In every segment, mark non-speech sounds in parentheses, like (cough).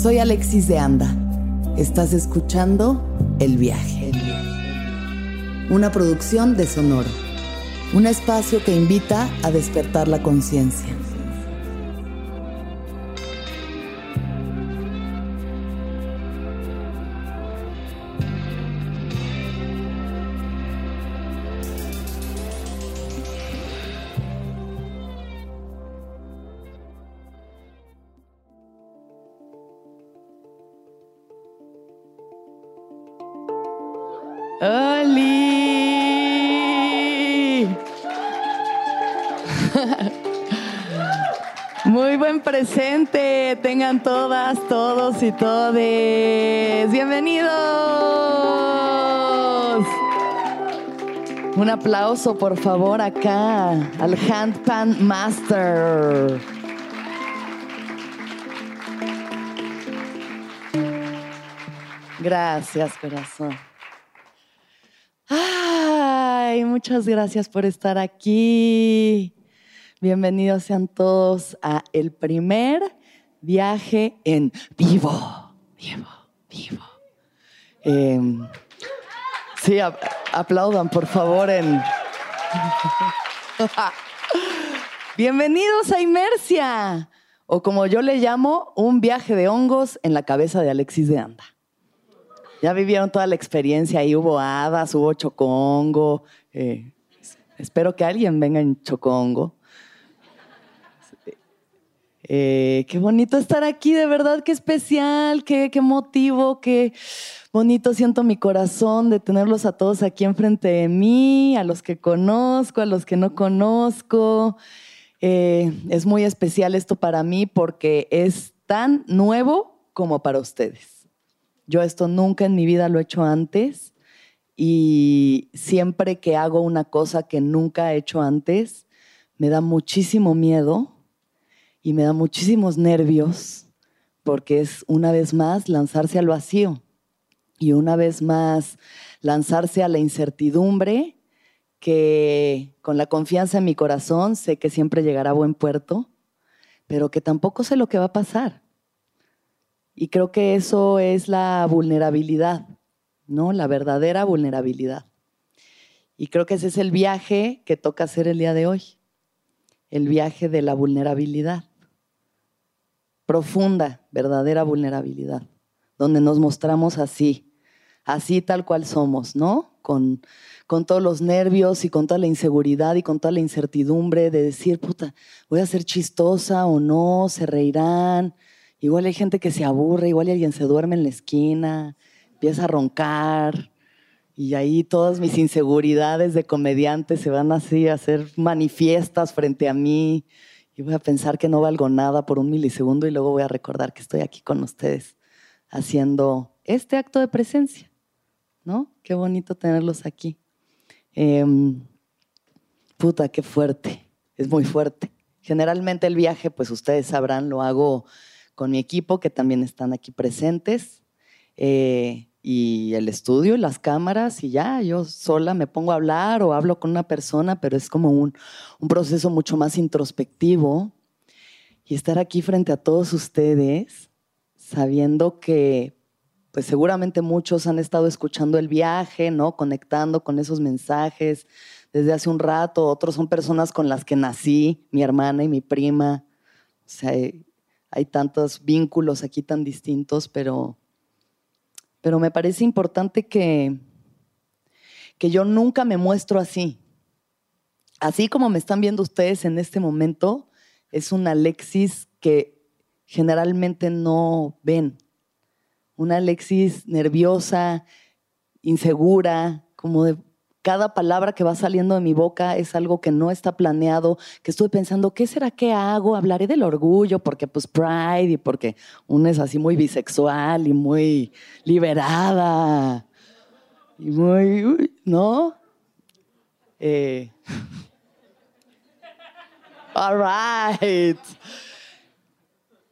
Soy Alexis de Anda. Estás escuchando El Viaje. Una producción de Sonoro. Un espacio que invita a despertar la conciencia. Bienvenidos. Un aplauso, por favor, acá al Handpan Master. Gracias, corazón. Ay, muchas gracias por estar aquí. Bienvenidos sean todos a el primer viaje en vivo, vivo, vivo. Eh, sí, ap- aplaudan por favor en... (laughs) Bienvenidos a Imersia, o como yo le llamo, un viaje de hongos en la cabeza de Alexis de Anda. Ya vivieron toda la experiencia, ahí hubo hadas, hubo chocongo. eh, espero que alguien venga en chocongo. Eh, qué bonito estar aquí, de verdad, qué especial, qué, qué motivo, qué bonito siento mi corazón de tenerlos a todos aquí enfrente de mí, a los que conozco, a los que no conozco. Eh, es muy especial esto para mí porque es tan nuevo como para ustedes. Yo esto nunca en mi vida lo he hecho antes y siempre que hago una cosa que nunca he hecho antes, me da muchísimo miedo y me da muchísimos nervios porque es una vez más lanzarse al vacío y una vez más lanzarse a la incertidumbre que con la confianza en mi corazón sé que siempre llegará a buen puerto, pero que tampoco sé lo que va a pasar. Y creo que eso es la vulnerabilidad, ¿no? La verdadera vulnerabilidad. Y creo que ese es el viaje que toca hacer el día de hoy, el viaje de la vulnerabilidad. Profunda, verdadera vulnerabilidad, donde nos mostramos así, así tal cual somos, ¿no? Con, con todos los nervios y con toda la inseguridad y con toda la incertidumbre de decir, puta, voy a ser chistosa o no, se reirán. Igual hay gente que se aburre, igual alguien se duerme en la esquina, empieza a roncar. Y ahí todas mis inseguridades de comediante se van así a hacer manifiestas frente a mí. Y voy a pensar que no valgo nada por un milisegundo y luego voy a recordar que estoy aquí con ustedes haciendo este acto de presencia. ¿No? Qué bonito tenerlos aquí. Em, puta, qué fuerte. Es muy fuerte. Generalmente el viaje, pues ustedes sabrán, lo hago con mi equipo que también están aquí presentes. Eh, y el estudio y las cámaras y ya, yo sola me pongo a hablar o hablo con una persona, pero es como un, un proceso mucho más introspectivo. Y estar aquí frente a todos ustedes, sabiendo que pues seguramente muchos han estado escuchando el viaje, ¿no? Conectando con esos mensajes desde hace un rato, otros son personas con las que nací, mi hermana y mi prima. O sea, hay, hay tantos vínculos aquí tan distintos, pero pero me parece importante que, que yo nunca me muestro así. Así como me están viendo ustedes en este momento, es una Alexis que generalmente no ven. Una Alexis nerviosa, insegura, como de cada palabra que va saliendo de mi boca es algo que no está planeado, que estuve pensando, ¿qué será que hago? Hablaré del orgullo, porque pues pride y porque uno es así muy bisexual y muy liberada y muy, uy, ¿no? Eh. (laughs) All right.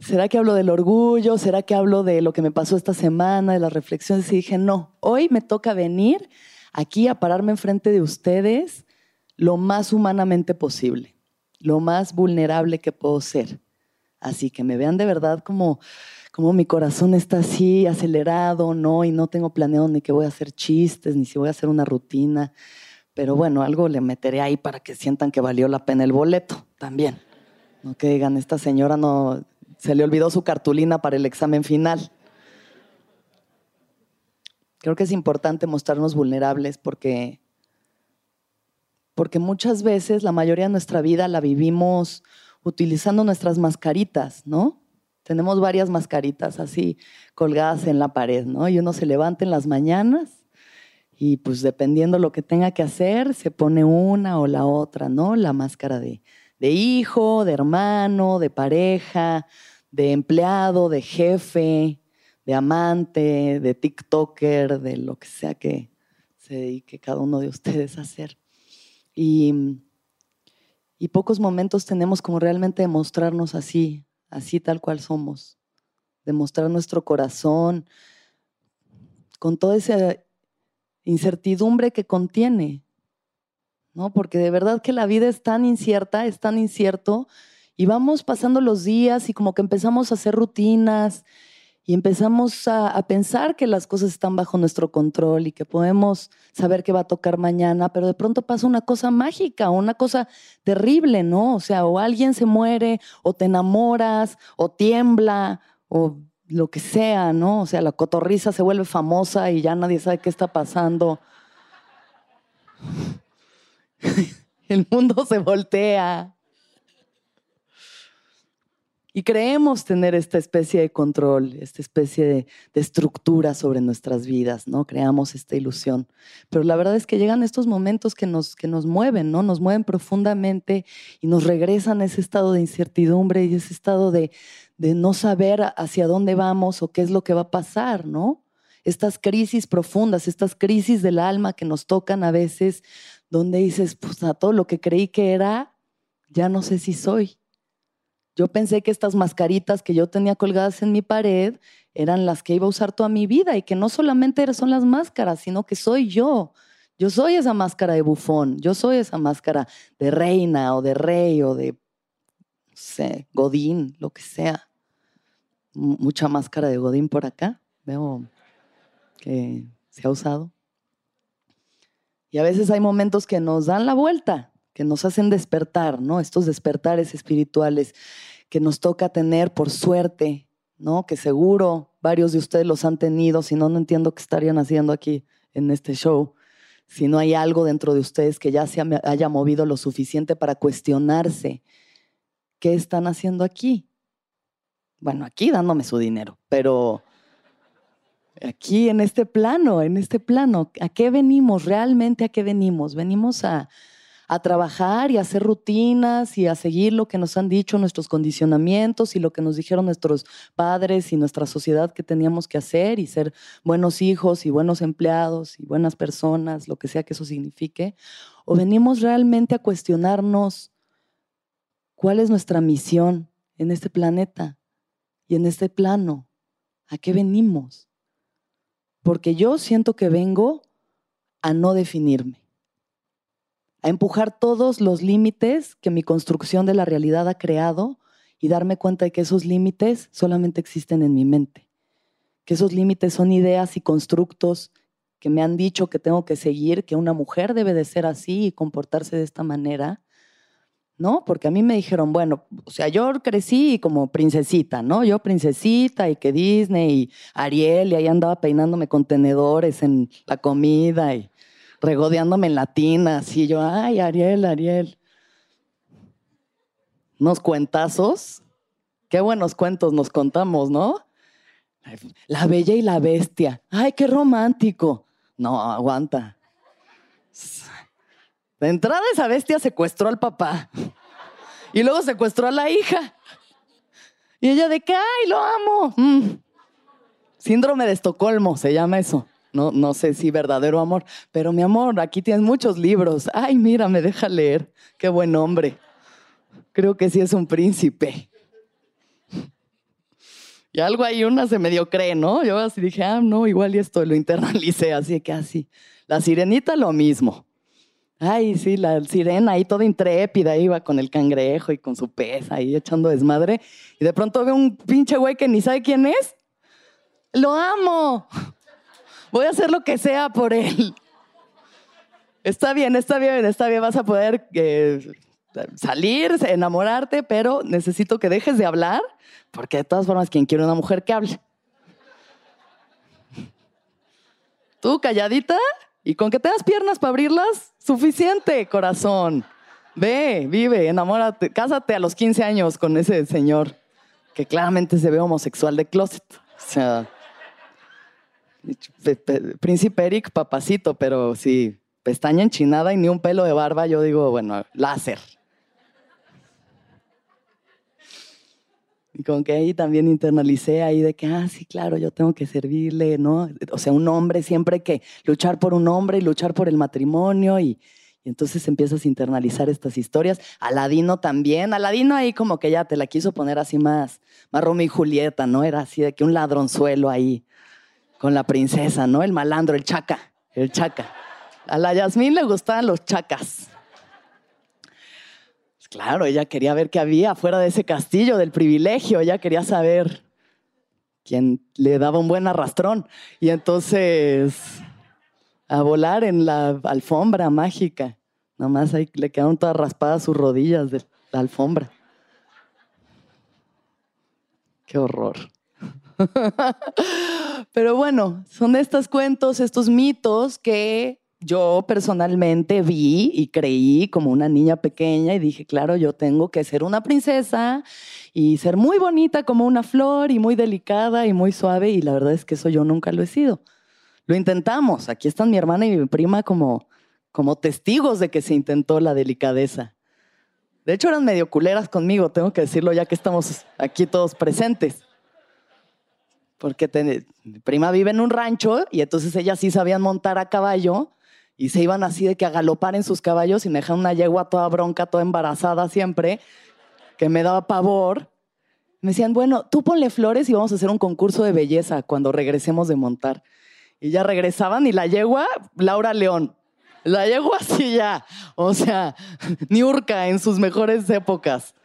¿Será que hablo del orgullo? ¿Será que hablo de lo que me pasó esta semana, de las reflexiones? Y dije, no, hoy me toca venir aquí a pararme enfrente de ustedes lo más humanamente posible, lo más vulnerable que puedo ser. Así que me vean de verdad como, como mi corazón está así, acelerado, ¿no? Y no tengo planeado ni que voy a hacer chistes, ni si voy a hacer una rutina. Pero bueno, algo le meteré ahí para que sientan que valió la pena el boleto también. No que digan, esta señora no se le olvidó su cartulina para el examen final. Creo que es importante mostrarnos vulnerables porque, porque muchas veces la mayoría de nuestra vida la vivimos utilizando nuestras mascaritas, ¿no? Tenemos varias mascaritas así colgadas en la pared, ¿no? Y uno se levanta en las mañanas y pues dependiendo lo que tenga que hacer, se pone una o la otra, ¿no? La máscara de, de hijo, de hermano, de pareja, de empleado, de jefe, de amante, de TikToker, de lo que sea que se dedique cada uno de ustedes a hacer. Y, y pocos momentos tenemos como realmente demostrarnos así, así tal cual somos, demostrar nuestro corazón con toda esa incertidumbre que contiene, ¿no? Porque de verdad que la vida es tan incierta, es tan incierto, y vamos pasando los días y como que empezamos a hacer rutinas y empezamos a, pensar que las cosas están bajo nuestro control y que podemos saber qué va a tocar mañana, pero de pronto pasa una cosa mágica, una cosa terrible, ¿no? O sea, o alguien se muere, o te enamoras, o tiembla, o lo que sea, ¿no? O sea, la cotorriza se vuelve famosa y ya nadie sabe qué está pasando. (laughs) El mundo se voltea. Y creemos tener esta especie de control, esta especie de, estructura sobre nuestras vidas, ¿no? Creamos esta ilusión. Pero la verdad es que llegan estos momentos que nos, que nos mueven, ¿no? Nos mueven profundamente y nos regresan a ese estado de incertidumbre y ese estado de, de no saber hacia dónde vamos o qué es lo que va a pasar, ¿no? Estas crisis profundas, estas crisis del alma que nos tocan a veces, donde dices, pues a todo lo que creí que era, ya no sé si soy. Yo pensé que estas mascaritas que yo tenía colgadas en mi pared eran las que iba a usar toda mi vida y que no solamente son las máscaras, sino que soy yo. Yo soy esa máscara de bufón, yo soy esa máscara de reina o de rey o de, no sé, godín, lo que sea. mucha máscara de godín por acá, veo que se ha usado. Y a veces hay momentos que nos dan la vuelta que nos hacen despertar, ¿no? Estos despertares espirituales que nos toca tener por suerte, ¿no? Que seguro varios de ustedes los han tenido, si no, no entiendo qué estarían haciendo aquí en este show. Si no hay algo dentro de ustedes que ya se haya movido lo suficiente para cuestionarse qué están haciendo aquí. Bueno, aquí dándome su dinero, pero aquí en este plano, en este plano, ¿a qué venimos? ¿Realmente a qué venimos? Venimos a, a trabajar y a hacer rutinas y a seguir lo que nos han dicho nuestros condicionamientos y lo que nos dijeron nuestros padres y nuestra sociedad que teníamos que hacer y ser buenos hijos y buenos empleados y buenas personas, lo que sea que eso signifique, o venimos realmente a cuestionarnos cuál es nuestra misión en este planeta y en este plano, a qué venimos. Porque yo siento que vengo a no definirme a empujar todos los límites que mi construcción de la realidad ha creado y darme cuenta de que esos límites solamente existen en mi mente, que esos límites son ideas y constructos que me han dicho que tengo que seguir, que una mujer debe de ser así y comportarse de esta manera, ¿no? Porque a mí me dijeron, bueno, o sea, yo crecí como princesita, ¿no? Yo princesita y que Disney y Ariel y ahí andaba peinándome contenedores en la comida y regodeándome en latina, así yo, ay, Ariel, Ariel. Unos cuentazos. Qué buenos cuentos nos contamos, ¿no? La bella y la bestia. Ay, qué romántico. No, aguanta. De entrada esa bestia secuestró al papá. Y luego secuestró a la hija. Y ella de que, ay, lo amo. Mm. Síndrome de Estocolmo se llama eso. No, sé si verdadero amor, pero mi amor, aquí tienes muchos libros. Ay, mira, me deja leer. Qué buen hombre. Creo que sí es un príncipe. Y algo ahí una se medio cree, ¿no? Yo así dije, ah, no, igual y esto lo internalicé, así que así. La sirenita lo mismo. Ay, sí, la sirena ahí toda intrépida iba con el cangrejo y con su pez ahí echando desmadre. Y de pronto ve un pinche güey que ni sabe quién es. Lo amo. Voy a hacer lo que sea por él. Está bien, está bien, está bien, vas a poder eh, salir, enamorarte, pero necesito que dejes de hablar, porque de todas formas, quien quiere una mujer que hable. Tú calladita y con que tengas piernas para abrirlas, suficiente, corazón. Ve, vive, enamórate, cásate a los 15 años con ese señor que claramente se ve homosexual de closet. O sea, príncipe Eric, papacito, pero sí, pestaña enchinada y ni un pelo de barba, yo digo, bueno, láser. Y con que ahí también internalicé ahí de que, ah, sí, claro, yo tengo que servirle, ¿no? O sea, un hombre siempre que luchar por un hombre y luchar por el matrimonio y, entonces empiezas a internalizar estas historias. Aladino también, Aladino ahí como que ya te la quiso poner así más, más Romeo y Julieta, ¿no? Era así de que un ladronzuelo ahí con la princesa, ¿no? El malandro, el chaca, el chaca. A la Yasmín le gustaban los chacas. Claro, ella quería ver qué había fuera de ese castillo del privilegio, ella quería saber quién le daba un buen arrastrón. Y entonces, a volar en la alfombra mágica. Nomás ahí le quedaron todas raspadas sus rodillas de la alfombra. Qué horror. (laughs) Pero bueno, son estos cuentos, estos mitos que yo personalmente vi y creí como una niña pequeña y dije, claro, yo tengo que ser una princesa y ser muy bonita como una flor y muy delicada y muy suave y la verdad es que eso yo nunca lo he sido. Lo intentamos, aquí están mi hermana y mi prima como, como testigos de que se intentó la delicadeza. De hecho eran medio culeras conmigo, tengo que decirlo ya que estamos aquí todos presentes. Porque prima vive en un rancho y entonces ellas sí sabían montar a caballo y se iban así de que a galopar en sus caballos y me dejaban una yegua toda bronca, toda embarazada siempre, que me daba pavor. Me decían, bueno, tú ponle flores y vamos a hacer un concurso de belleza cuando regresemos de montar. Y ya regresaban y la yegua, Laura León. La yegua sí ya, o sea, Niurka en sus mejores épocas.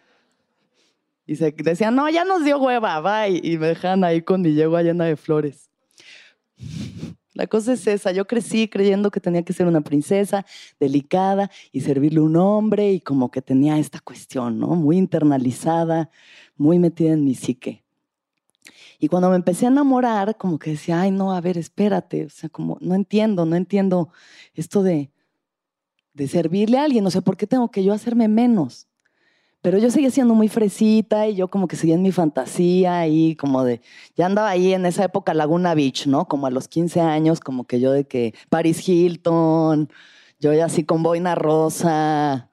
Y se decían, no, ya nos dio hueva, bye. Y me dejaban ahí con mi yegua llena de flores. La cosa es esa, yo crecí creyendo que tenía que ser una princesa delicada y servirle un hombre y como que tenía esta cuestión, ¿no? Muy internalizada, muy metida en mi psique. Y cuando me empecé a enamorar, como que decía, ay, no, a ver, espérate, o sea, como no entiendo, no entiendo esto de, de servirle a alguien, o sea, ¿por qué tengo que yo hacerme menos? Pero yo seguía siendo muy fresita y yo como que seguía en mi fantasía y como de, ya andaba ahí en esa época Laguna Beach, ¿no? Como a los 15 años, como que yo de que Paris Hilton, yo ya así con boina rosa,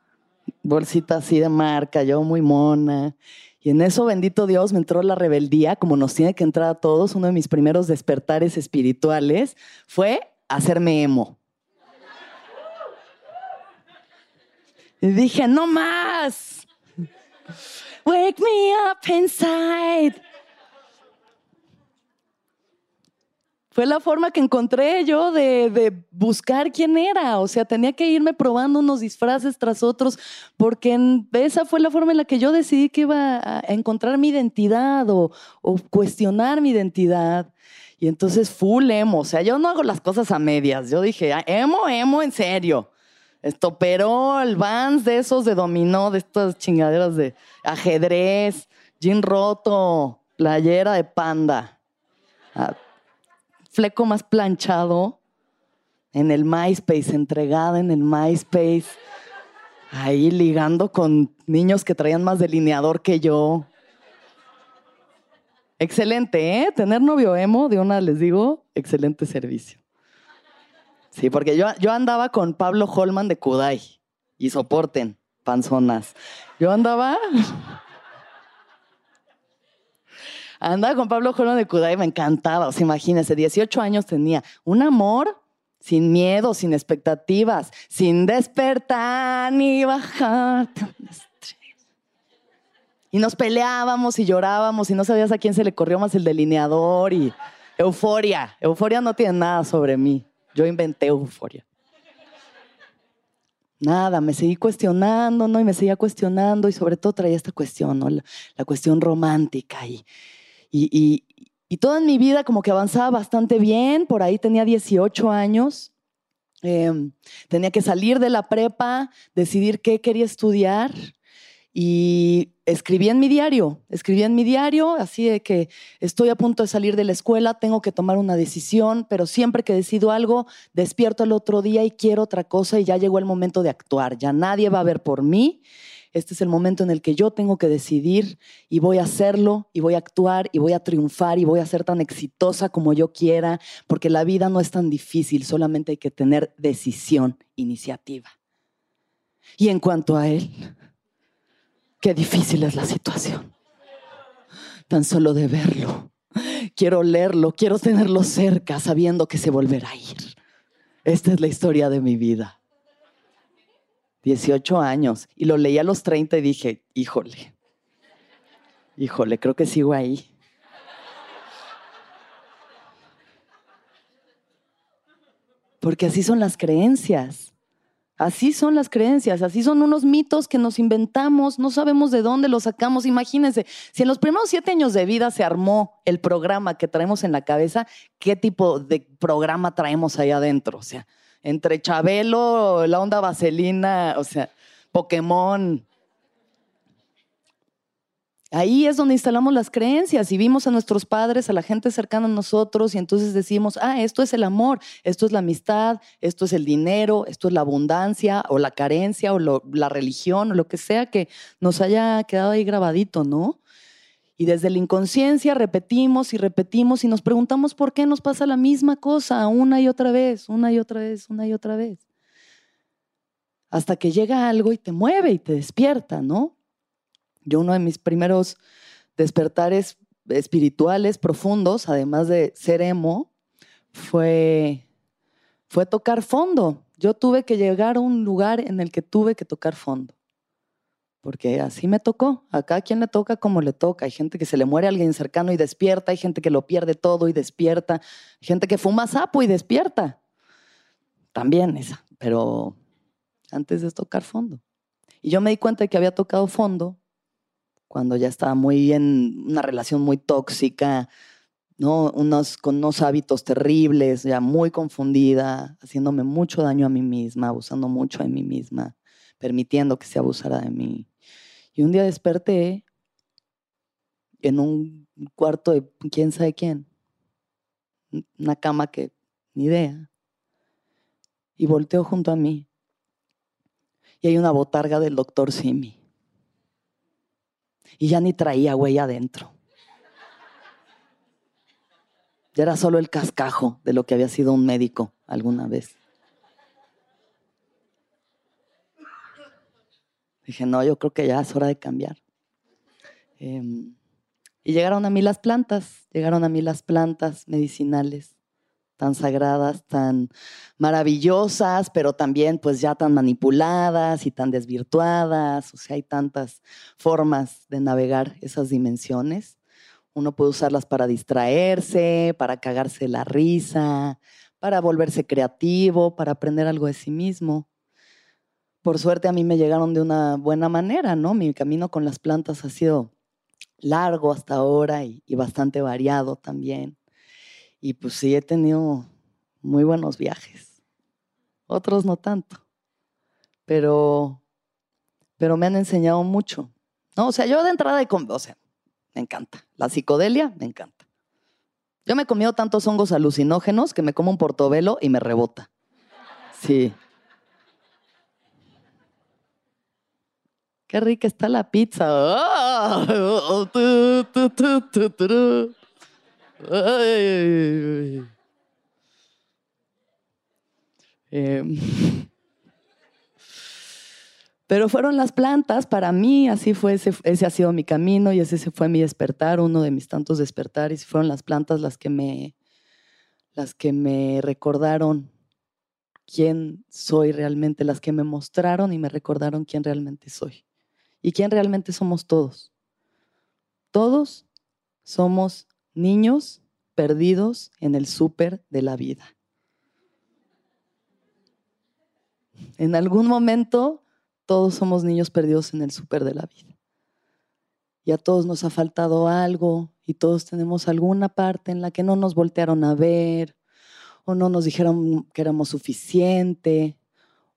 bolsita así de marca, yo muy mona. Y en eso, bendito Dios, me entró la rebeldía, como nos tiene que entrar a todos. Uno de mis primeros despertares espirituales fue hacerme emo. Y dije, no más Wake me up inside. Fue la forma que encontré yo de, buscar quién era. O sea, tenía que irme probando unos disfraces tras otros, porque esa fue la forma en la que yo decidí que iba a encontrar mi identidad o, o cuestionar mi identidad. Y entonces full emo. O sea, yo no hago las cosas a medias. Yo dije, ah, emo, emo, en serio. Esto, pero el Vans de esos de dominó, de estas chingaderas de ajedrez, jean roto, playera de panda, ah, fleco más planchado en el MySpace, entregada en el MySpace, ahí ligando con niños que traían más delineador que yo. Excelente, ¿eh? Tener novio emo, de una les digo, excelente servicio. Sí, porque yo, yo andaba con Pablo Holman de Kudai y soporten, panzonas. Yo andaba. andaba con Pablo Holman de Kudai, me encantaba. O sea, imagínense, 18 años tenía. Un amor sin miedo, sin expectativas, sin despertar ni bajar. Y nos peleábamos y llorábamos y no sabías a quién se le corrió más el delineador y euforia. Euforia no tiene nada sobre mí. Yo inventé euforia. nada, me seguí cuestionando, ¿no? Y me seguía cuestionando y sobre todo traía esta cuestión, ¿no? La, cuestión romántica y, y, y, toda en mi vida como que avanzaba bastante bien, por ahí tenía 18 años, em, tenía que salir de la prepa, decidir qué quería estudiar y escribí en mi diario, escribí en mi diario, así de que estoy a punto de salir de la escuela, tengo que tomar una decisión, pero siempre que decido algo, despierto el otro día y quiero otra cosa y ya llegó el momento de actuar, ya nadie va a ver por mí. Este es el momento en el que yo tengo que decidir y voy a hacerlo y voy a actuar y voy a triunfar y voy a ser tan exitosa como yo quiera, porque la vida no es tan difícil, solamente hay que tener decisión, iniciativa. Y en cuanto a él, Qué difícil es la situación. Tan solo de verlo. Quiero leerlo, quiero tenerlo cerca, sabiendo que se volverá a ir. Esta es la historia de mi vida. 18 años. Y lo leí a los 30 y dije, híjole, híjole, creo que sigo ahí. Porque así son las creencias. Así son las creencias, así son unos mitos que nos inventamos, no sabemos de dónde los sacamos. Imagínense, si en los primeros siete años de vida se armó el programa que traemos en la cabeza, ¿qué tipo de programa traemos ahí adentro? O sea, entre Chabelo, la onda vaselina, o sea, Pokémon, Ahí es donde instalamos las creencias y vimos a nuestros padres, a la gente cercana a nosotros y entonces decimos, ah, esto es el amor, esto es la amistad, esto es el dinero, esto es la abundancia o la carencia o la religión o lo que sea que nos haya quedado ahí grabadito, ¿no? Y desde la inconsciencia repetimos y repetimos y nos preguntamos por qué nos pasa la misma cosa una y otra vez, una y otra vez, una y otra vez. Hasta que llega algo y te mueve y te despierta, ¿no? Yo uno de mis primeros despertares espirituales profundos, además de ser emo, fue, fue tocar fondo. Yo tuve que llegar a un lugar en el que tuve que tocar fondo. Porque así me tocó. Acá quien le toca como le toca. Hay gente que se le muere a alguien cercano y despierta. Hay gente que lo pierde todo y despierta. Hay gente que fuma sapo y despierta. También esa. Pero antes de tocar fondo. Y yo me di cuenta de que había tocado fondo cuando ya estaba muy en una relación muy tóxica, ¿no? Unos, con unos hábitos terribles, ya muy confundida, haciéndome mucho daño a mí misma, abusando mucho de mí misma, permitiendo que se abusara de mí. Y un día desperté en un cuarto de quién sabe quién, una cama que ni idea, y volteo junto a mí. Y hay una botarga del doctor Simi y ya ni traía güey adentro. Ya era solo el cascajo de lo que había sido un médico alguna vez. Dije, no, yo creo que ya es hora de cambiar. Em, y llegaron a mí las plantas, llegaron a mí las plantas medicinales tan sagradas, tan maravillosas, pero también pues ya tan manipuladas y tan desvirtuadas. O sea, hay tantas formas de navegar esas dimensiones. Uno puede usarlas para distraerse, para cagarse la risa, para volverse creativo, para aprender algo de sí mismo. Por suerte a mí me llegaron de una buena manera, ¿no? Mi camino con las plantas ha sido largo hasta ahora y, y bastante variado también. Y pues sí, he tenido muy buenos viajes. Otros no tanto. Pero, pero me han enseñado mucho. No, o sea, yo de entrada, de, o sea, me encanta. La psicodelia, me encanta. Yo me he comido tantos hongos alucinógenos que me como un portobelo y me rebota. Sí. Qué rica está la pizza. Em, (laughs) pero fueron las plantas, para mí así fue, ese, ese, ha sido mi camino y ese fue mi despertar, uno de mis tantos despertares, fueron las plantas las que me, las que me recordaron quién soy realmente, las que me mostraron y me recordaron quién realmente soy y quién realmente somos todos. Todos somos niños perdidos en el súper de la vida. En algún momento todos somos niños perdidos en el súper de la vida. Y a todos nos ha faltado algo y todos tenemos alguna parte en la que no nos voltearon a ver o no nos dijeron que éramos suficiente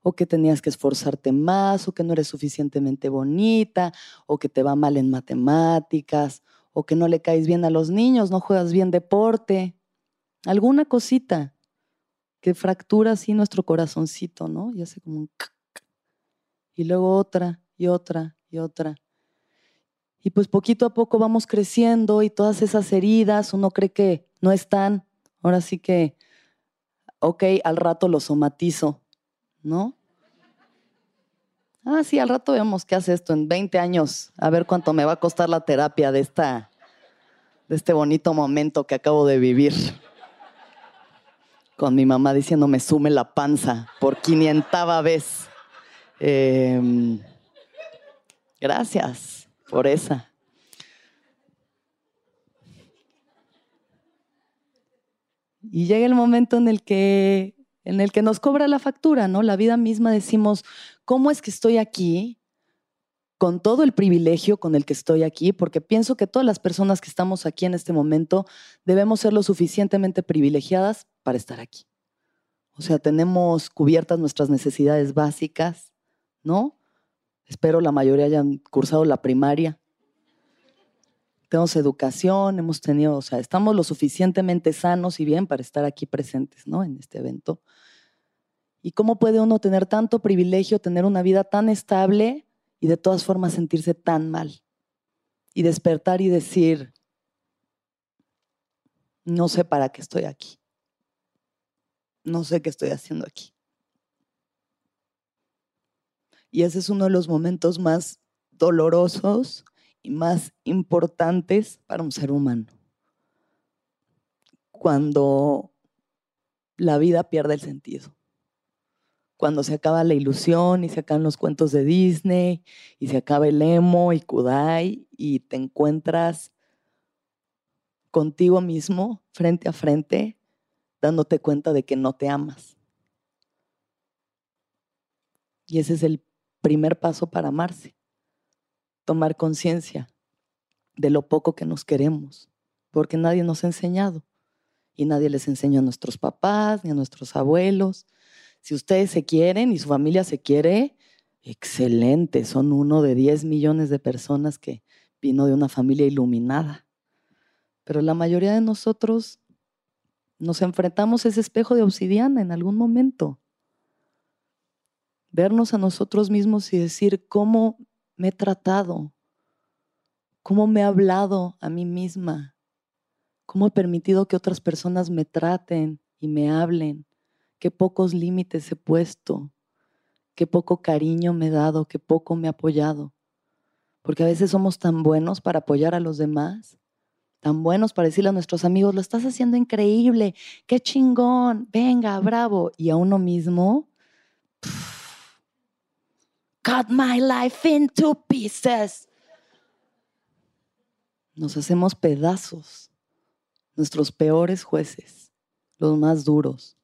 o que tenías que esforzarte más o que no eres suficientemente bonita o que te va mal en matemáticas o que no le caes bien a los niños, no juegas bien deporte. Alguna cosita que fractura así nuestro corazoncito, ¿no? Y hace como un... Y luego otra y otra y otra. Y pues poquito a poco vamos creciendo y todas esas heridas uno cree que no están. Ahora sí que, ok, al rato lo somatizo, ¿no? Ah, sí, al rato vemos qué hace esto en 20 años, a ver cuánto me va a costar la terapia de, esta, de este bonito momento que acabo de vivir con mi mamá diciéndome sume la panza por quinientava vez. Em, gracias por esa. Y llega el momento en el que en el que nos cobra la factura, ¿no? La vida misma decimos, ¿cómo es que estoy aquí? con todo el privilegio con el que estoy aquí, porque pienso que todas las personas que estamos aquí en este momento debemos ser lo suficientemente privilegiadas para estar aquí. O sea, tenemos cubiertas nuestras necesidades básicas, ¿no? Espero la mayoría hayan cursado la primaria. Tenemos educación, hemos tenido, o sea, estamos lo suficientemente sanos y bien para estar aquí presentes, ¿no? En este evento. ¿Y cómo puede uno tener tanto privilegio, tener una vida tan estable y de todas formas sentirse tan mal? Y despertar y decir, no sé para qué estoy aquí no sé qué estoy haciendo aquí. Y ese es uno de los momentos más dolorosos y más importantes para un ser humano. Cuando la vida pierde el sentido. Cuando se acaba la ilusión y se acaban los cuentos de Disney y se acaba el emo y Kudai y te encuentras contigo mismo frente a frente dándote cuenta de que no te amas. Y ese es el primer paso para amarse, tomar conciencia de lo poco que nos queremos, porque nadie nos ha enseñado y nadie les enseñó a nuestros papás ni a nuestros abuelos. Si ustedes se quieren y su familia se quiere, excelente, son uno de 10 millones de personas que vino de una familia iluminada. Pero la mayoría de nosotros nos enfrentamos a ese espejo de obsidiana en algún momento. Vernos a nosotros mismos y decir cómo me he tratado, cómo me he hablado a mí misma, cómo he permitido que otras personas me traten y me hablen, qué pocos límites he puesto, qué poco cariño me he dado, qué poco me he apoyado. Porque a veces somos tan buenos para apoyar a los demás tan buenos para decirle a nuestros amigos, lo estás haciendo increíble, qué chingón, venga, bravo. Y a uno mismo, cut my life into pieces. Nos hacemos pedazos, nuestros peores jueces, los más duros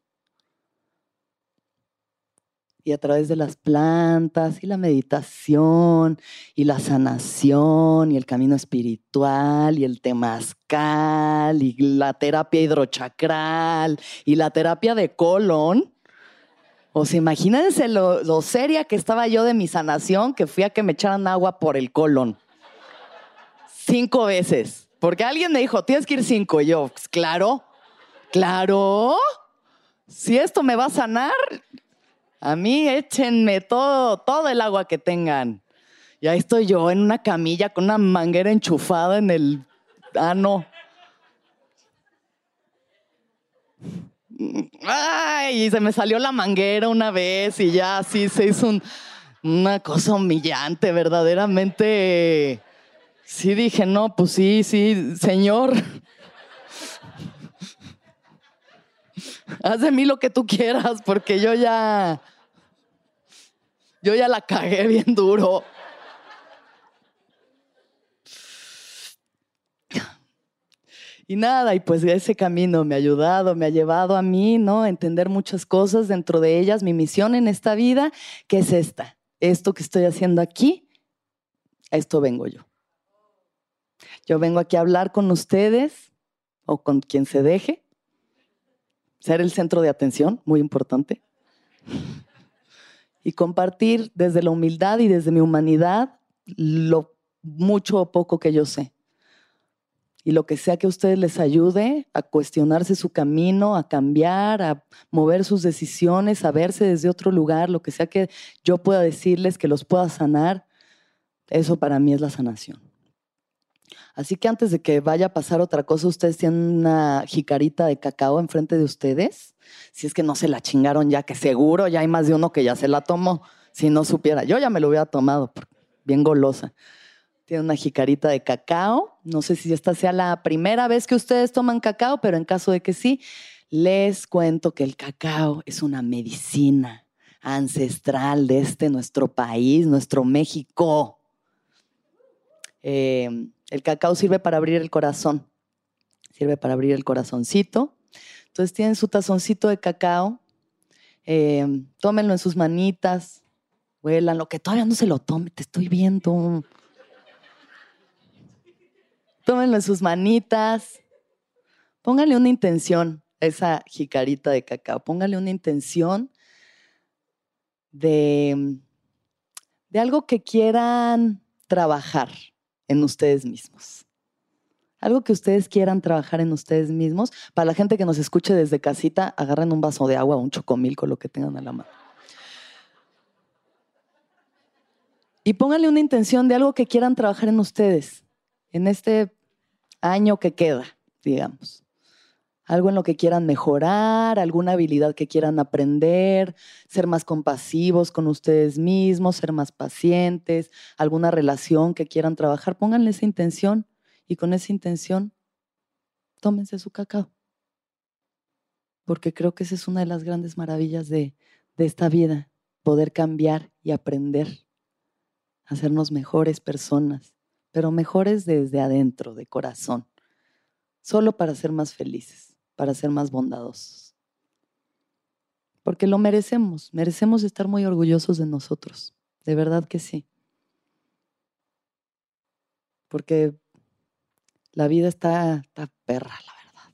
y a través de las plantas y la meditación y la sanación y el camino espiritual y el temazcal y la terapia hidrochacral y la terapia de colon. O sea, imagínense lo, lo seria que estaba yo de mi sanación que fui a que me echaran agua por el colon. Cinco veces. Porque alguien me dijo, tienes que ir cinco. Y yo, pues, claro, claro. Si esto me va a sanar, a mí échenme todo, todo el agua que tengan. Y ahí estoy yo en una camilla con una manguera enchufada en el ano. Ay, se me salió la manguera una vez y ya así se hizo una cosa humillante, verdaderamente. Sí dije, no, pues sí, sí, señor. Haz de mí lo que tú quieras, porque yo ya, yo ya la cagué bien duro. Y nada, y pues ese camino me ha ayudado, me ha llevado a mí, ¿no? A entender muchas cosas dentro de ellas, mi misión en esta vida, que es esta. Esto que estoy haciendo aquí, a esto vengo yo. Yo vengo aquí a hablar con ustedes o con quien se deje, ser el centro de atención, muy importante, y compartir desde la humildad y desde mi humanidad lo mucho o poco que yo sé. Y lo que sea que a ustedes les ayude a cuestionarse su camino, a cambiar, a mover sus decisiones, a verse desde otro lugar, lo que sea que yo pueda decirles que los pueda sanar, eso para mí es la sanación. Así que antes de que vaya a pasar otra cosa, ustedes tienen una jicarita de cacao enfrente de ustedes. Si es que no se la chingaron ya, que seguro ya hay más de uno que ya se la tomó. Si no supiera, yo ya me lo hubiera tomado, bien golosa. Tiene una jicarita de cacao. No sé si esta sea la primera vez que ustedes toman cacao, pero en caso de que sí, les cuento que el cacao es una medicina ancestral de este nuestro país, nuestro México. Eh, el cacao sirve para abrir el corazón, sirve para abrir el corazoncito. Entonces tienen su tazoncito de cacao, eh, tómenlo en sus manitas, lo que todavía no se lo tome, te estoy viendo. Tómenlo en sus manitas, pónganle una intención a esa jicarita de cacao, pónganle una intención de, de algo que quieran trabajar en ustedes mismos. Algo que ustedes quieran trabajar en ustedes mismos. Para la gente que nos escuche desde casita, agarren un vaso de agua, un chocomil con lo que tengan a la mano. Y pónganle una intención de algo que quieran trabajar en ustedes, en este año que queda, digamos algo en lo que quieran mejorar, alguna habilidad que quieran aprender, ser más compasivos con ustedes mismos, ser más pacientes, alguna relación que quieran trabajar, pónganle esa intención y con esa intención tómense su cacao. Porque creo que esa es una de las grandes maravillas de, de esta vida, poder cambiar y aprender, hacernos mejores personas, pero mejores desde adentro, de corazón, solo para ser más felices para ser más bondadosos. Porque lo merecemos, merecemos estar muy orgullosos de nosotros, de verdad que sí. Porque la vida está, está perra, la verdad.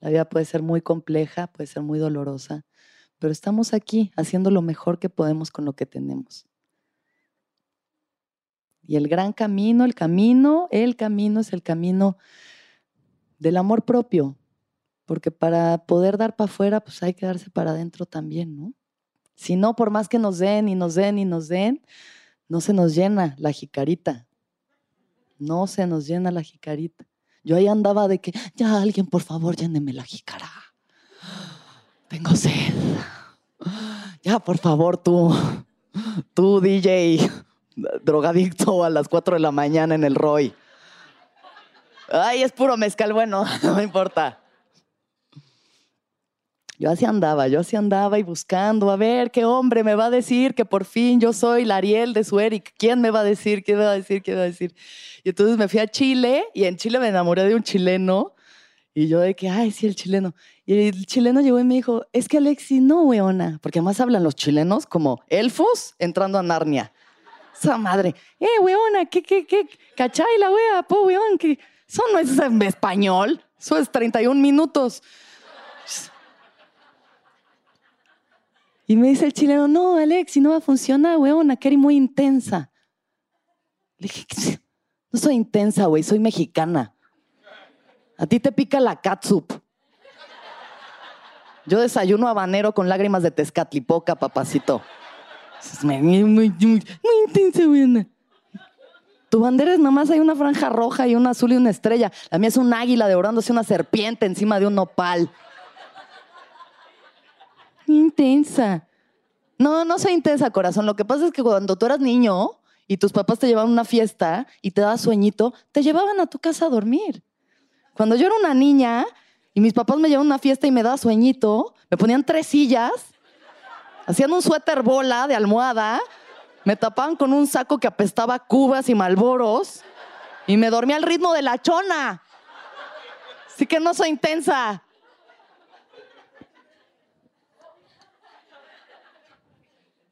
La vida puede ser muy compleja, puede ser muy dolorosa, pero estamos aquí haciendo lo mejor que podemos con lo que tenemos. Y el gran camino, el camino, el camino es el camino del amor propio, porque para poder dar para afuera, pues hay que darse para adentro también, ¿no? Si no, por más que nos den y nos den y nos den, no se nos llena la jicarita. No se nos llena la jicarita. Yo ahí andaba de que, ya alguien, por favor, lléneme la jicara. Tengo sed. Ya, por favor, tú, tú, DJ, drogadicto a las 4 de la mañana en el Roy. Ay, es puro mezcal, bueno, (laughs) no importa. Yo así andaba, yo así andaba y buscando, a ver qué hombre me va a decir que por fin yo soy la Ariel de su Eric. ¿Quién me va a decir? ¿Quién me va a decir? ¿Quién me va a decir? Y entonces me fui a Chile y en Chile me enamoré de un chileno. Y yo de que, ay, sí, el chileno. Y el chileno llegó y me dijo, es que Alexi, no, weona. Porque además hablan los chilenos como elfos entrando a Narnia. Esa madre, eh, weona, ¿qué, qué, qué? ¿Cachai la wea? Po, weón, que eso no es en español. Eso es 31 minutos. Y me dice el chileno, no, Alex, si no va a funcionar, weona, que eres muy intensa. Le dije, no soy intensa, güey, soy mexicana. A ti te pica la catsup. Yo desayuno habanero con lágrimas de tezcatlipoca, papacito. Muy, intensa, weona. Tu bandera es nomás hay una franja roja y una azul y una estrella. La mía es un águila devorándose una serpiente encima de un nopal intensa. No, no soy intensa, corazón. Lo que pasa es que cuando tú eras niño y tus papás te llevaban una fiesta y te daban sueñito, te llevaban a tu casa a dormir. Cuando yo era una niña y mis papás me llevaban una fiesta y me daban sueñito, me ponían tres sillas, hacían un suéter bola de almohada, me tapaban con un saco que apestaba cubas y malboros y me dormía al ritmo de la chona. Así que no soy intensa.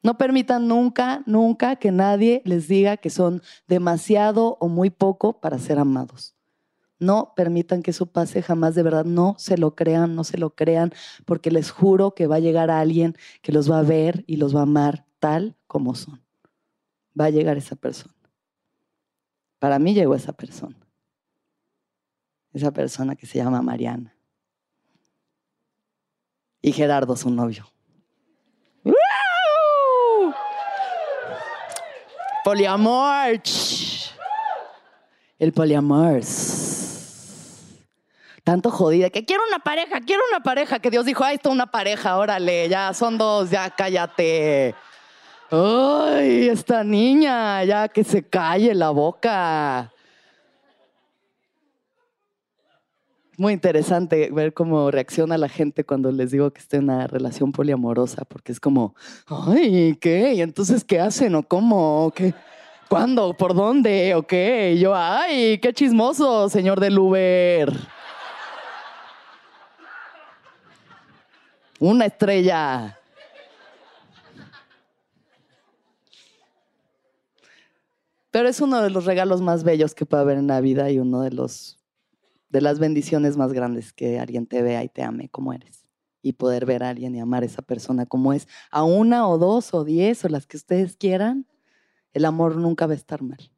No permitan nunca, nunca que nadie les diga que son demasiado o muy poco para ser amados. No permitan que eso pase jamás, de verdad, no se lo crean, no se lo crean, porque les juro que va a llegar alguien que los va a ver y los va a amar tal como son. Va a llegar esa persona. Para mí llegó esa persona. Esa persona que se llama Mariana. Y Gerardo, su novio. Poliamor. El poliamor. Tanto jodida que quiero una pareja, quiero una pareja. Que Dios dijo, ahí está una pareja, órale, ya son dos, ya cállate. Ay, esta niña, ya que se calle la boca. Muy interesante ver cómo reacciona la gente cuando les digo que estoy en una relación poliamorosa, porque es como, ay, ¿qué? ¿Y entonces qué hacen o cómo? ¿Qué? ¿Cuándo? ¿Por dónde? ¿O qué? Y yo, ay, qué chismoso, señor del Uber. Una estrella. Pero es uno de los regalos más bellos que puede haber en la vida y uno de los de las bendiciones más grandes que alguien te vea y te ame como eres. Y poder ver a alguien y amar a esa persona como es, a una o dos o diez o las que ustedes quieran, el amor nunca va a estar mal.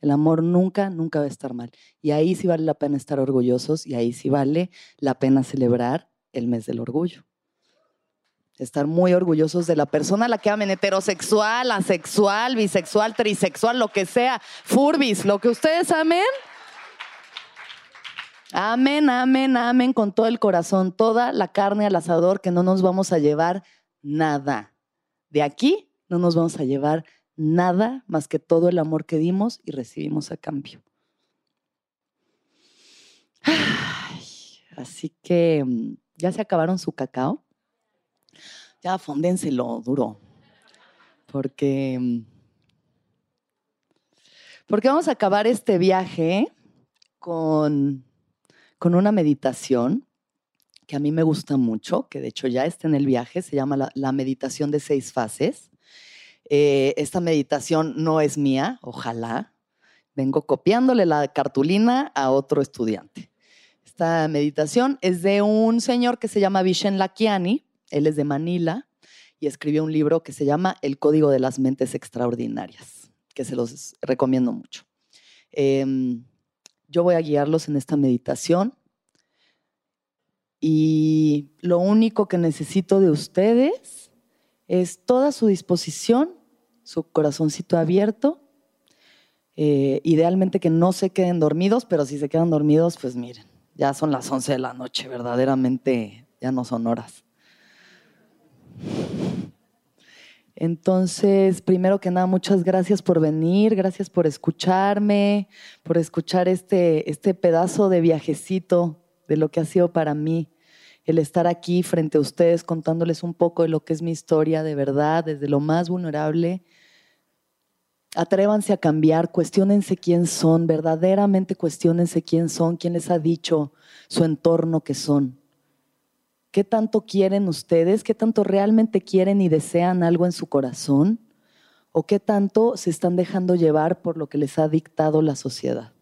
El amor nunca, nunca va a estar mal. Y ahí sí vale la pena estar orgullosos y ahí sí vale la pena celebrar el mes del orgullo. Estar muy orgullosos de la persona a la que amen, heterosexual, asexual, bisexual, trisexual, lo que sea, furbis, lo que ustedes amen, Amén, amén, amén con todo el corazón, toda la carne al asador que no nos vamos a llevar nada. De aquí no nos vamos a llevar nada más que todo el amor que dimos y recibimos a cambio. así que mm, ya se acabaron su cacao. Ya fóndenselo duro. Porque mm, porque vamos a acabar este viaje con con una meditación que a mí me gusta mucho, que de hecho ya está en el viaje, se llama la, meditación de seis fases. Eh, esta meditación no es mía, ojalá. Vengo copiándole la cartulina a otro estudiante. Esta meditación es de un señor que se llama Vishen Lakiani, él es de Manila y escribió un libro que se llama El Código de las Mentes Extraordinarias, que se los recomiendo mucho. Em, yo voy a guiarlos en esta meditación y lo único que necesito de ustedes es toda su disposición, su corazoncito abierto. Eh, idealmente que no se queden dormidos, pero si se quedan dormidos, pues miren, ya son las 11 de la noche, verdaderamente ya no son horas. Entonces, primero que nada, muchas gracias por venir, gracias por escucharme, por escuchar este, este pedazo de viajecito de lo que ha sido para mí el estar aquí frente a ustedes contándoles un poco de lo que es mi historia de verdad, desde lo más vulnerable. Atrévanse a cambiar, cuestionense quién son, verdaderamente cuestionense quién son, quién les ha dicho su entorno que son. ¿Qué tanto quieren ustedes? ¿Qué tanto realmente quieren y desean algo en su corazón? ¿O qué tanto se están dejando llevar por lo que les ha dictado la sociedad?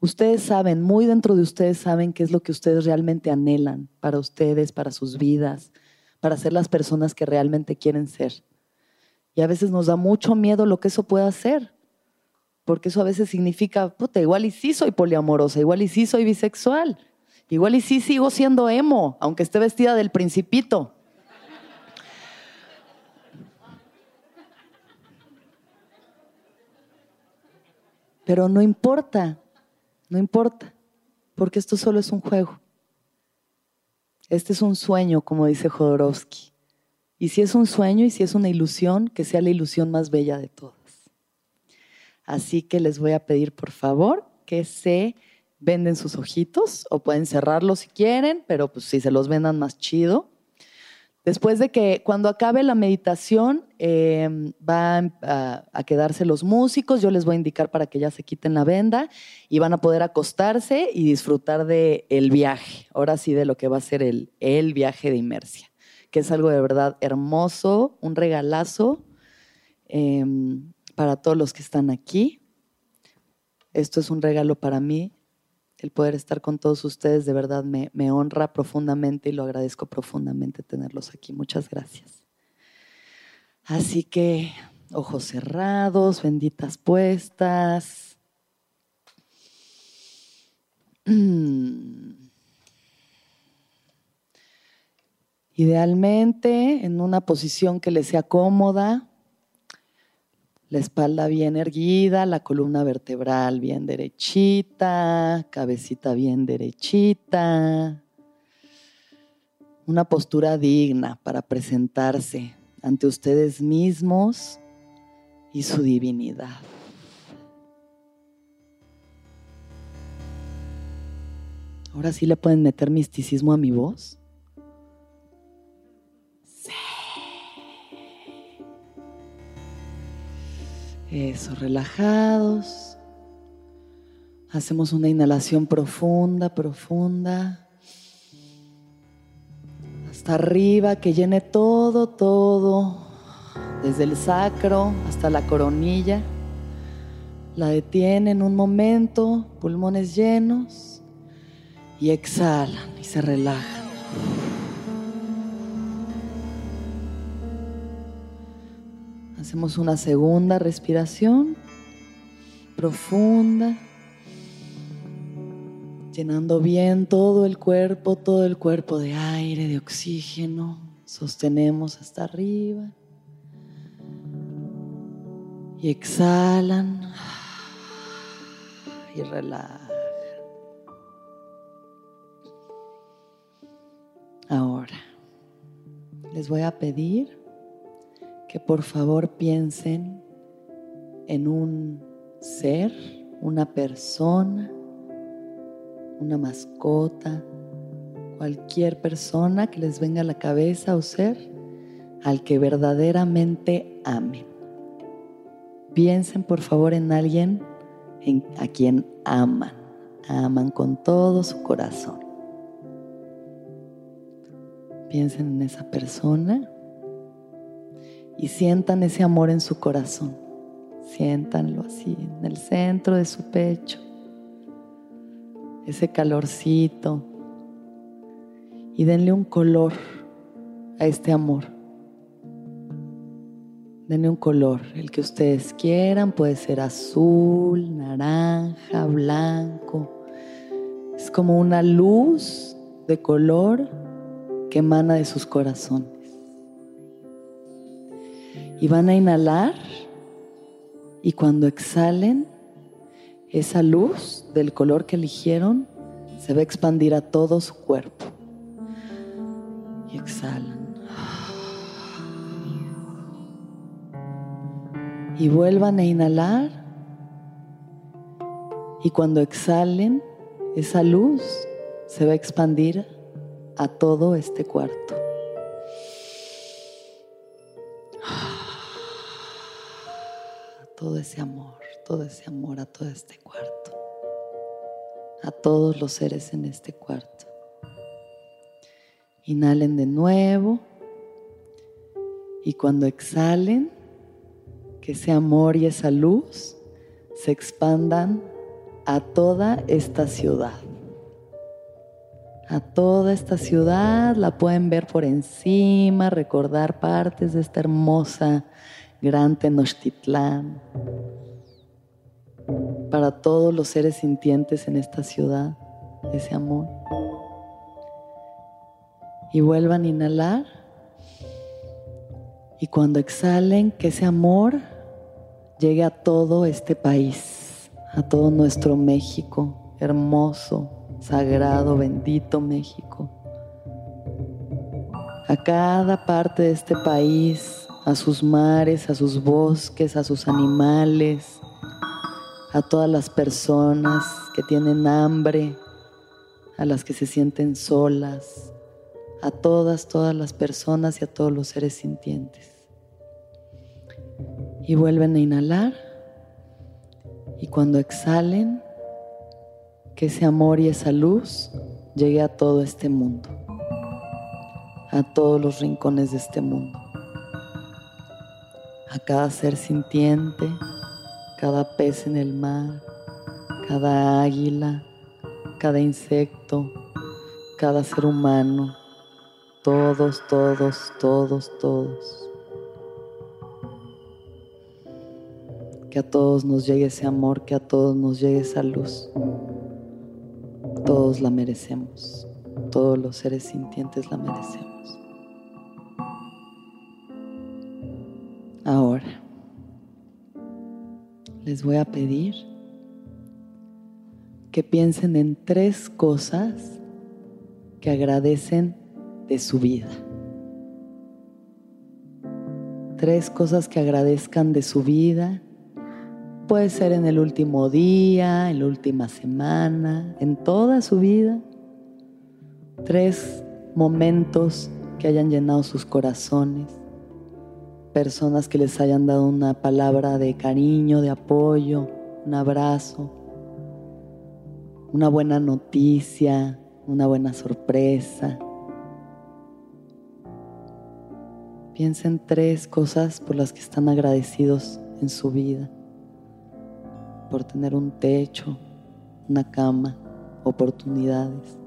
Ustedes saben, muy dentro de ustedes saben qué es lo que ustedes realmente anhelan para ustedes, para sus vidas, para ser las personas que realmente quieren ser. Y a veces nos da mucho miedo lo que eso pueda hacer, porque eso a veces significa, puta, igual y sí soy poliamorosa, igual y sí soy bisexual, Igual y sí sigo siendo emo, aunque esté vestida del principito. Pero no importa, no importa, porque esto solo es un juego. Este es un sueño, como dice Jodorowsky. Y si es un sueño y si es una ilusión, que sea la ilusión más bella de todas. Así que les voy a pedir, por favor, que se venden sus ojitos o pueden cerrarlos si quieren, pero pues si se los vendan más chido. Después de que cuando acabe la meditación em, van a, quedarse los músicos, yo les voy a indicar para que ya se quiten la venda y van a poder acostarse y disfrutar del el viaje, ahora sí de lo que va a ser el, el viaje de inmersia, que es algo de verdad hermoso, un regalazo em, para todos los que están aquí. Esto es un regalo para mí, el poder estar con todos ustedes de verdad me, honra profundamente y lo agradezco profundamente tenerlos aquí. Muchas gracias. Así que ojos cerrados, benditas puestas. (clears throat) Idealmente en una posición que les sea cómoda, la espalda bien erguida, la columna vertebral bien derechita, cabecita bien derechita. Una postura digna para presentarse ante ustedes mismos y su divinidad. Ahora sí le pueden meter misticismo a mi voz. Eso, relajados. Hacemos una inhalación profunda, profunda. Hasta arriba, que llene todo, todo. Desde el sacro hasta la coronilla. La detienen un momento, pulmones llenos. Y exhalan y se relajan. Hacemos una segunda respiración profunda, llenando bien todo el cuerpo, todo el cuerpo de aire, de oxígeno. Sostenemos hasta arriba. Y exhalan. Y relajan. Ahora, les voy a pedir que por favor piensen en un ser, una persona, una mascota, cualquier persona que les venga a la cabeza o ser al que verdaderamente amen. Piensen por favor en alguien a quien aman, aman con todo su corazón. Piensen en esa persona y sientan ese amor en su corazón. Siéntanlo así, en el centro de su pecho, ese calorcito. Y denle un color a este amor. Denle un color, el que ustedes quieran, puede ser azul, naranja, blanco. Es como una luz de color que emana de sus corazones y van a inhalar y cuando exhalen, esa luz del color que eligieron se va a expandir a todo su cuerpo. Y exhalan. Y vuelvan a inhalar. Y cuando exhalen, esa luz se va a expandir a todo este cuarto. Todo ese amor, todo ese amor a todo este cuarto, a todos los seres en este cuarto. Inhalen de nuevo y cuando exhalen, que ese amor y esa luz se expandan a toda esta ciudad. A toda esta ciudad la pueden ver por encima, recordar partes de esta hermosa gran Tenochtitlán, para todos los seres sintientes en esta ciudad, ese amor. Y vuelvan a inhalar. Y cuando exhalen, que ese amor llegue a todo este país, a todo nuestro México, hermoso, sagrado, bendito México. A cada parte de este país, a sus mares, a sus bosques, a sus animales, a todas las personas que tienen hambre, a las que se sienten solas, a todas, todas las personas y a todos los seres sintientes. Y vuelven a inhalar. Y cuando exhalen, que ese amor y esa luz llegue a todo este mundo, a todos los rincones de este mundo, a cada ser sintiente, cada pez en el mar, cada águila, cada insecto, cada ser humano, todos, todos, todos, todos. Que a todos nos llegue ese amor, que a todos nos llegue esa luz. Todos la merecemos, todos los seres sintientes la merecemos. Ahora, les voy a pedir que piensen en tres cosas que agradecen de su vida. Tres cosas que agradezcan de su vida. Puede ser en el último día, en la última semana, en toda su vida. Tres momentos que hayan llenado sus corazones. Personas que les hayan dado una palabra de cariño, de apoyo, un abrazo, una buena noticia, una buena sorpresa. Piensen tres cosas por las que están agradecidos en su vida. Por tener un techo, una cama, oportunidades.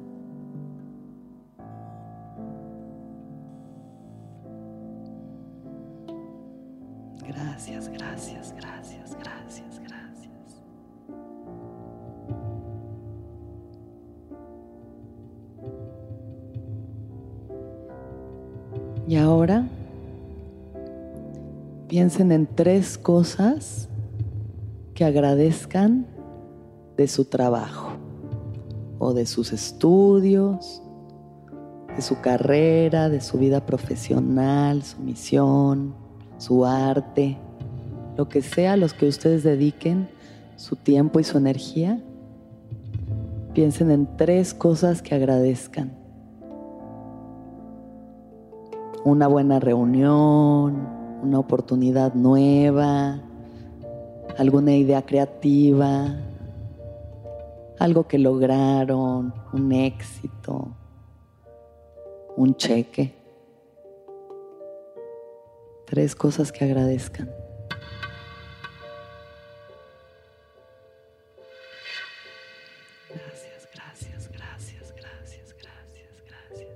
Gracias, gracias, gracias, gracias, gracias. Y ahora piensen en tres cosas que agradezcan de su trabajo o de sus estudios, de su carrera, de su vida profesional, su misión, su arte, lo que sea a los que ustedes dediquen su tiempo y su energía. Piensen en tres cosas que agradezcan. Una buena reunión, una oportunidad nueva, alguna idea creativa, algo que lograron, un éxito, un cheque. Tres cosas que agradezcan. Gracias, gracias, gracias, gracias, gracias, gracias.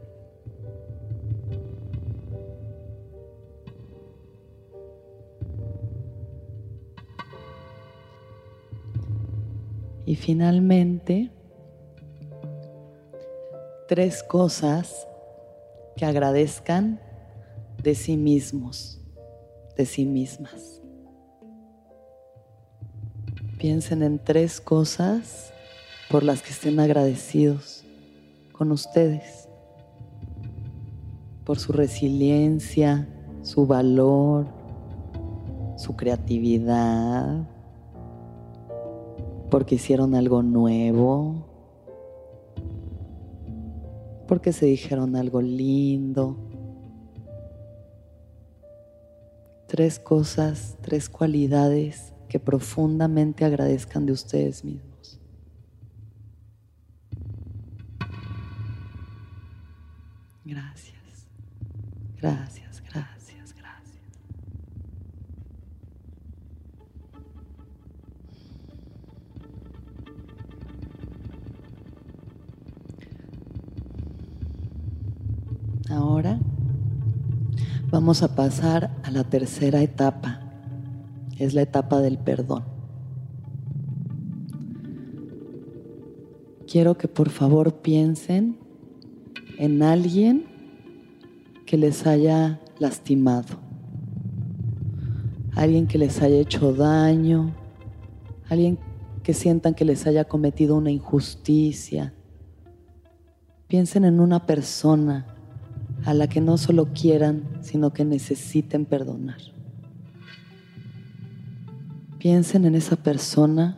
Y finalmente, tres cosas que agradezcan de sí mismos, de sí mismas. Piensen en tres cosas por las que estén agradecidos con ustedes, por su resiliencia, su valor, su creatividad, porque hicieron algo nuevo, porque se dijeron algo lindo. Tres cosas, tres cualidades que profundamente agradezcan de ustedes mismos. Gracias, gracias, vamos a pasar a la tercera etapa. Es la etapa del perdón. Quiero que por favor piensen en alguien que les haya lastimado, alguien que les haya hecho daño, alguien que sientan que les haya cometido una injusticia. Piensen en una persona a la que no solo quieran, sino que necesiten perdonar. Piensen en esa persona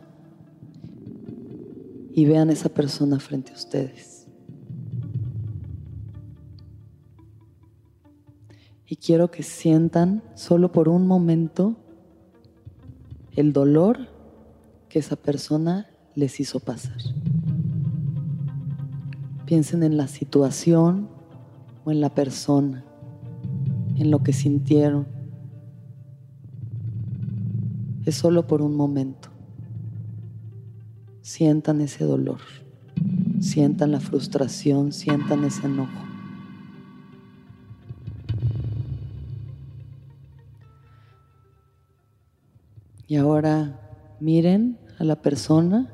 y vean esa persona frente a ustedes. Y quiero que sientan solo por un momento el dolor que esa persona les hizo pasar. Piensen en la situación o en la persona, en lo que sintieron. Es solo por un momento. Sientan ese dolor, sientan la frustración, sientan ese enojo. Y ahora miren a la persona,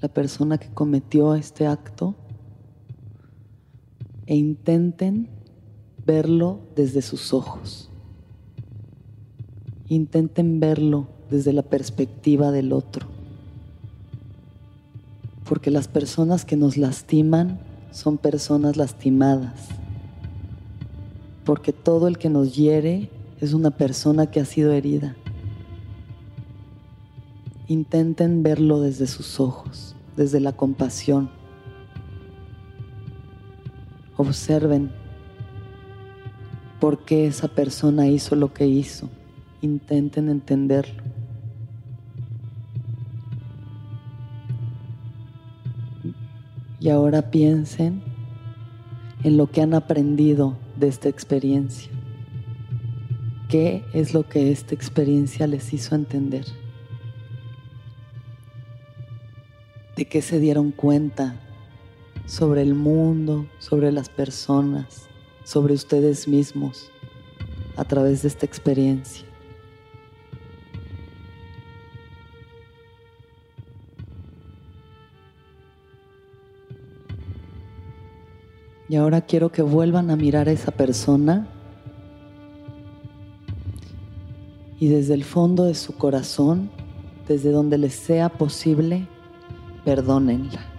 la persona que cometió este acto, e intenten verlo desde sus ojos. Intenten verlo desde la perspectiva del otro. Porque las personas que nos lastiman son personas lastimadas. Porque todo el que nos hiere es una persona que ha sido herida intenten verlo desde sus ojos, desde la compasión. Observen por qué esa persona hizo lo que hizo. Intenten entenderlo. Y ahora piensen en lo que han aprendido de esta experiencia. ¿Qué es lo que esta experiencia les hizo entender? de qué se dieron cuenta sobre el mundo, sobre las personas, sobre ustedes mismos a través de esta experiencia. Y ahora quiero que vuelvan a mirar a esa persona y desde el fondo de su corazón, desde donde les sea posible, perdónenla.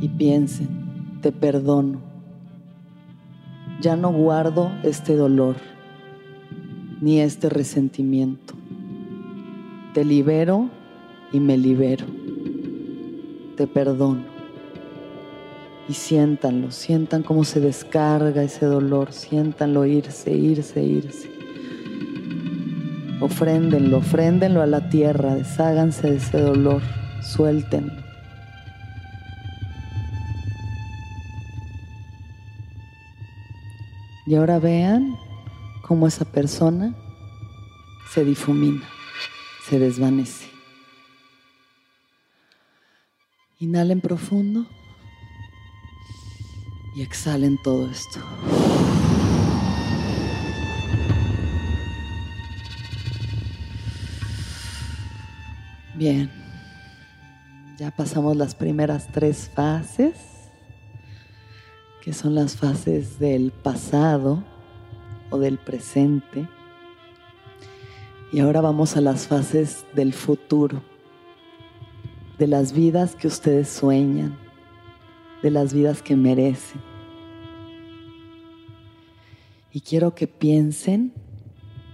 Y piensen, te perdono. Ya no guardo este dolor ni este resentimiento. Te libero y me libero. Te perdono. Y siéntanlo, sientan cómo se descarga ese dolor, siéntanlo irse, irse, irse. Ofréndenlo, ofréndenlo a la tierra, desháganse de ese dolor suelten. Y ahora vean cómo esa persona se difumina, se desvanece. Inhalen profundo y exhalen todo esto. Bien. Ya pasamos las primeras tres fases, que son las fases del pasado o del presente. Y ahora vamos a las fases del futuro, de las vidas que ustedes sueñan, de las vidas que merecen. Y quiero que piensen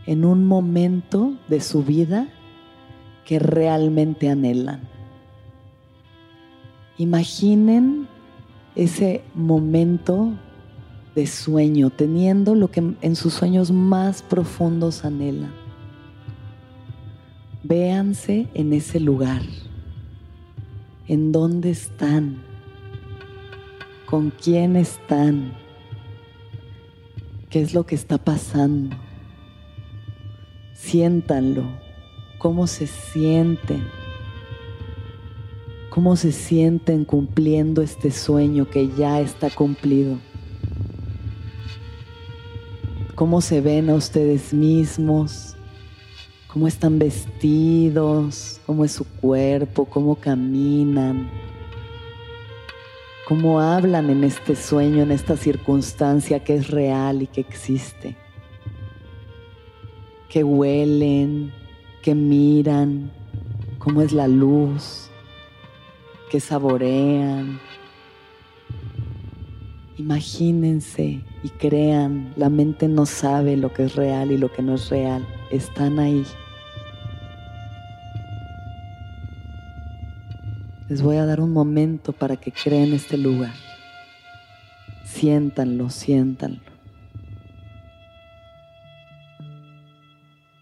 en un momento de su vida que realmente anhelan. Imaginen ese momento de sueño, teniendo lo que en sus sueños más profundos anhelan. Véanse en ese lugar. ¿En dónde están? ¿Con quién están? ¿Qué es lo que está pasando? Siéntanlo. ¿Cómo se sienten? ¿Cómo se sienten cumpliendo este sueño que ya está cumplido? ¿Cómo se ven a ustedes mismos? ¿Cómo están vestidos? ¿Cómo es su cuerpo? ¿Cómo caminan? ¿Cómo hablan en este sueño, en esta circunstancia que es real y que existe? ¿Qué huelen? ¿Qué miran? ¿Cómo es la luz? que saborean. Imagínense y crean, la mente no sabe lo que es real y lo que no es real, están ahí. Les voy a dar un momento para que creen este lugar. Siéntanlo, siéntanlo.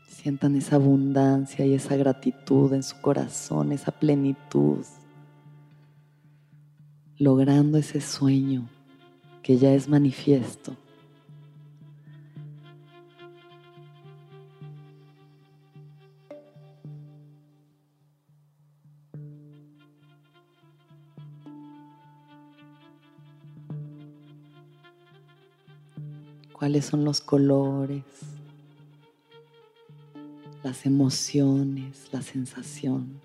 sientan esa abundancia y esa gratitud en su corazón, esa plenitud logrando ese sueño que ya es manifiesto. cuáles son los colores, las emociones, la sensación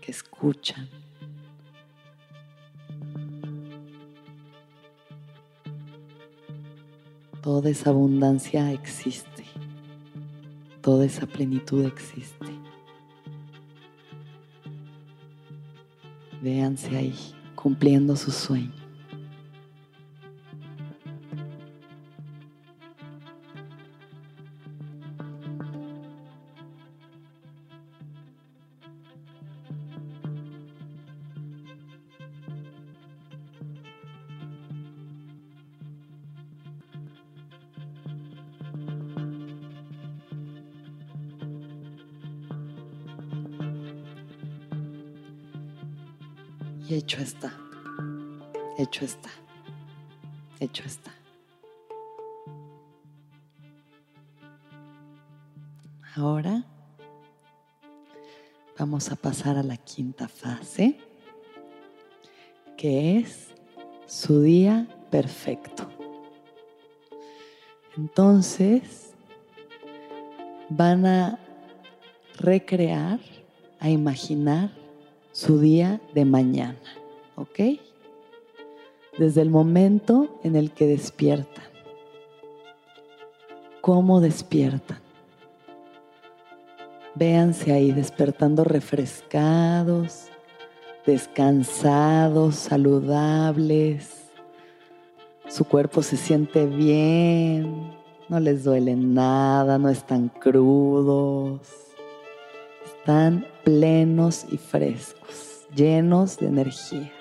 que escuchan. Toda esa abundancia existe, toda esa plenitud existe. Véanse ahí, cumpliendo su sueño. Entonces, van a recrear, a imaginar su día de mañana, ¿ok? Desde el momento en el que despiertan. ¿Cómo despiertan? Véanse ahí despertando refrescados, descansados, saludables. Su cuerpo se siente bien, no les duele nada, no están crudos. Están plenos y frescos, llenos de energía.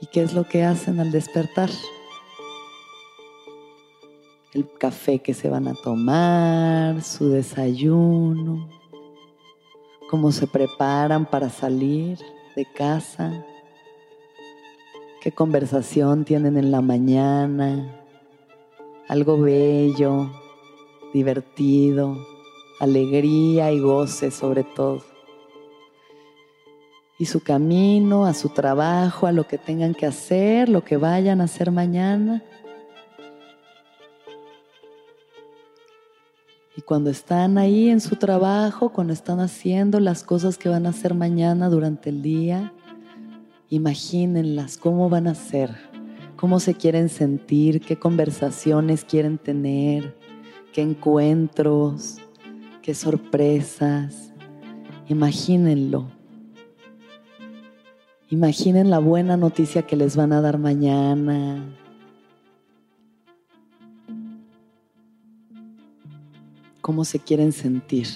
¿Y qué es lo que hacen al despertar? El café que se van a tomar, su desayuno, cómo se preparan para salir de casa, qué conversación tienen en la mañana, algo bello, divertido alegría y goce sobre todo. Y su camino, a su trabajo, a lo que tengan que hacer, lo que vayan a hacer mañana. Y cuando están ahí en su trabajo, cuando están haciendo las cosas que van a hacer mañana durante el día, imagínenlas, cómo van a ser, cómo se quieren sentir, qué conversaciones quieren tener, qué encuentros, qué sorpresas. Imagínenlo. Imaginen la buena noticia que les van a dar mañana. Cómo se quieren sentir,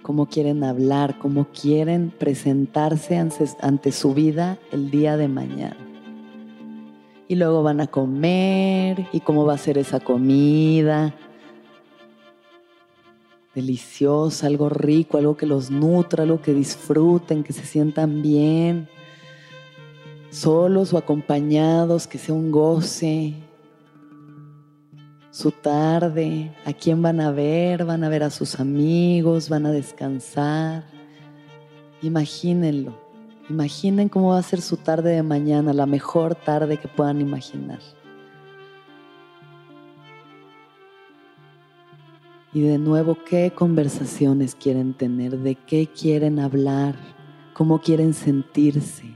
cómo quieren hablar, cómo quieren presentarse ante su vida el día de mañana. Y luego van a comer y cómo va a ser esa comida deliciosa, algo rico, algo que los nutra, algo que disfruten, que se sientan bien, solos o acompañados, que sea un goce. Su tarde, ¿a quién van a ver? Van a ver a sus amigos, van a descansar. Imagínenlo, imaginen cómo va a ser su tarde de mañana, la mejor tarde que puedan imaginar. Y de nuevo, ¿qué conversaciones quieren tener? ¿De qué quieren hablar? ¿Cómo quieren sentirse?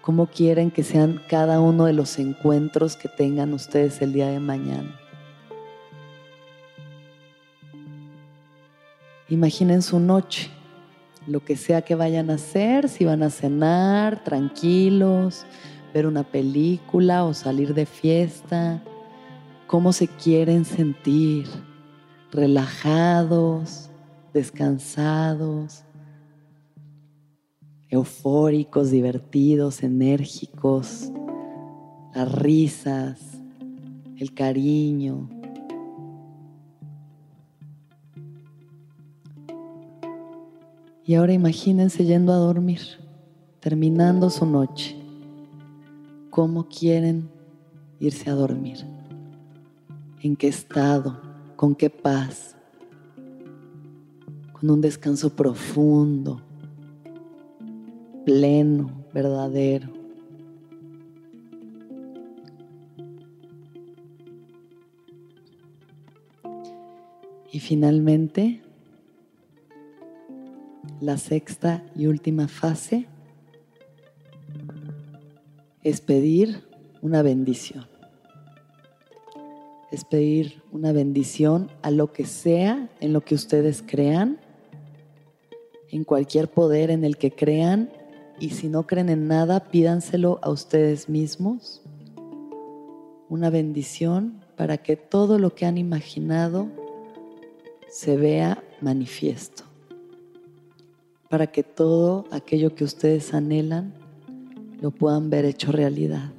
¿Cómo quieren que sean cada uno de los encuentros que tengan ustedes el día de mañana? Imaginen su noche, lo que sea que vayan a hacer, si van a cenar tranquilos, ver una película o salir de fiesta, cómo se quieren sentir relajados, descansados, eufóricos, divertidos, enérgicos, las risas, el cariño, Y ahora imagínense yendo a dormir, terminando su noche. ¿Cómo quieren irse a dormir? ¿En qué estado? ¿Con qué paz? Con un descanso profundo, pleno, verdadero. Y finalmente, la sexta y última fase es pedir una bendición. Es pedir una bendición a lo que sea en lo que ustedes crean, en cualquier poder en el que crean, y si no creen en nada, pídanselo a ustedes mismos. Una bendición para que todo lo que han imaginado se vea manifiesto para que todo aquello que ustedes anhelan lo puedan ver hecho realidad.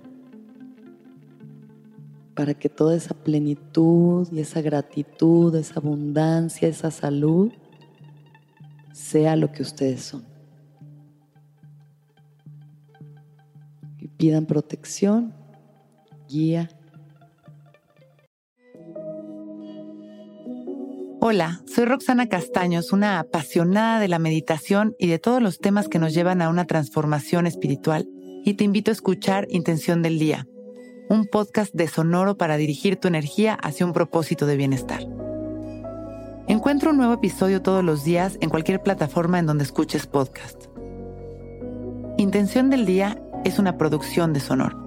Para que toda esa plenitud y esa gratitud, esa abundancia, esa salud sea lo que ustedes son. Y pidan protección, guía Hola, soy Roxana Castaños, una apasionada de la meditación y de todos los temas que nos llevan a una transformación espiritual, y te invito a escuchar Intención del Día, un podcast de Sonoro para dirigir tu energía hacia un propósito de bienestar. Encuentro un nuevo episodio todos los días en cualquier plataforma en donde escuches podcast. Intención del Día es una producción de Sonoro.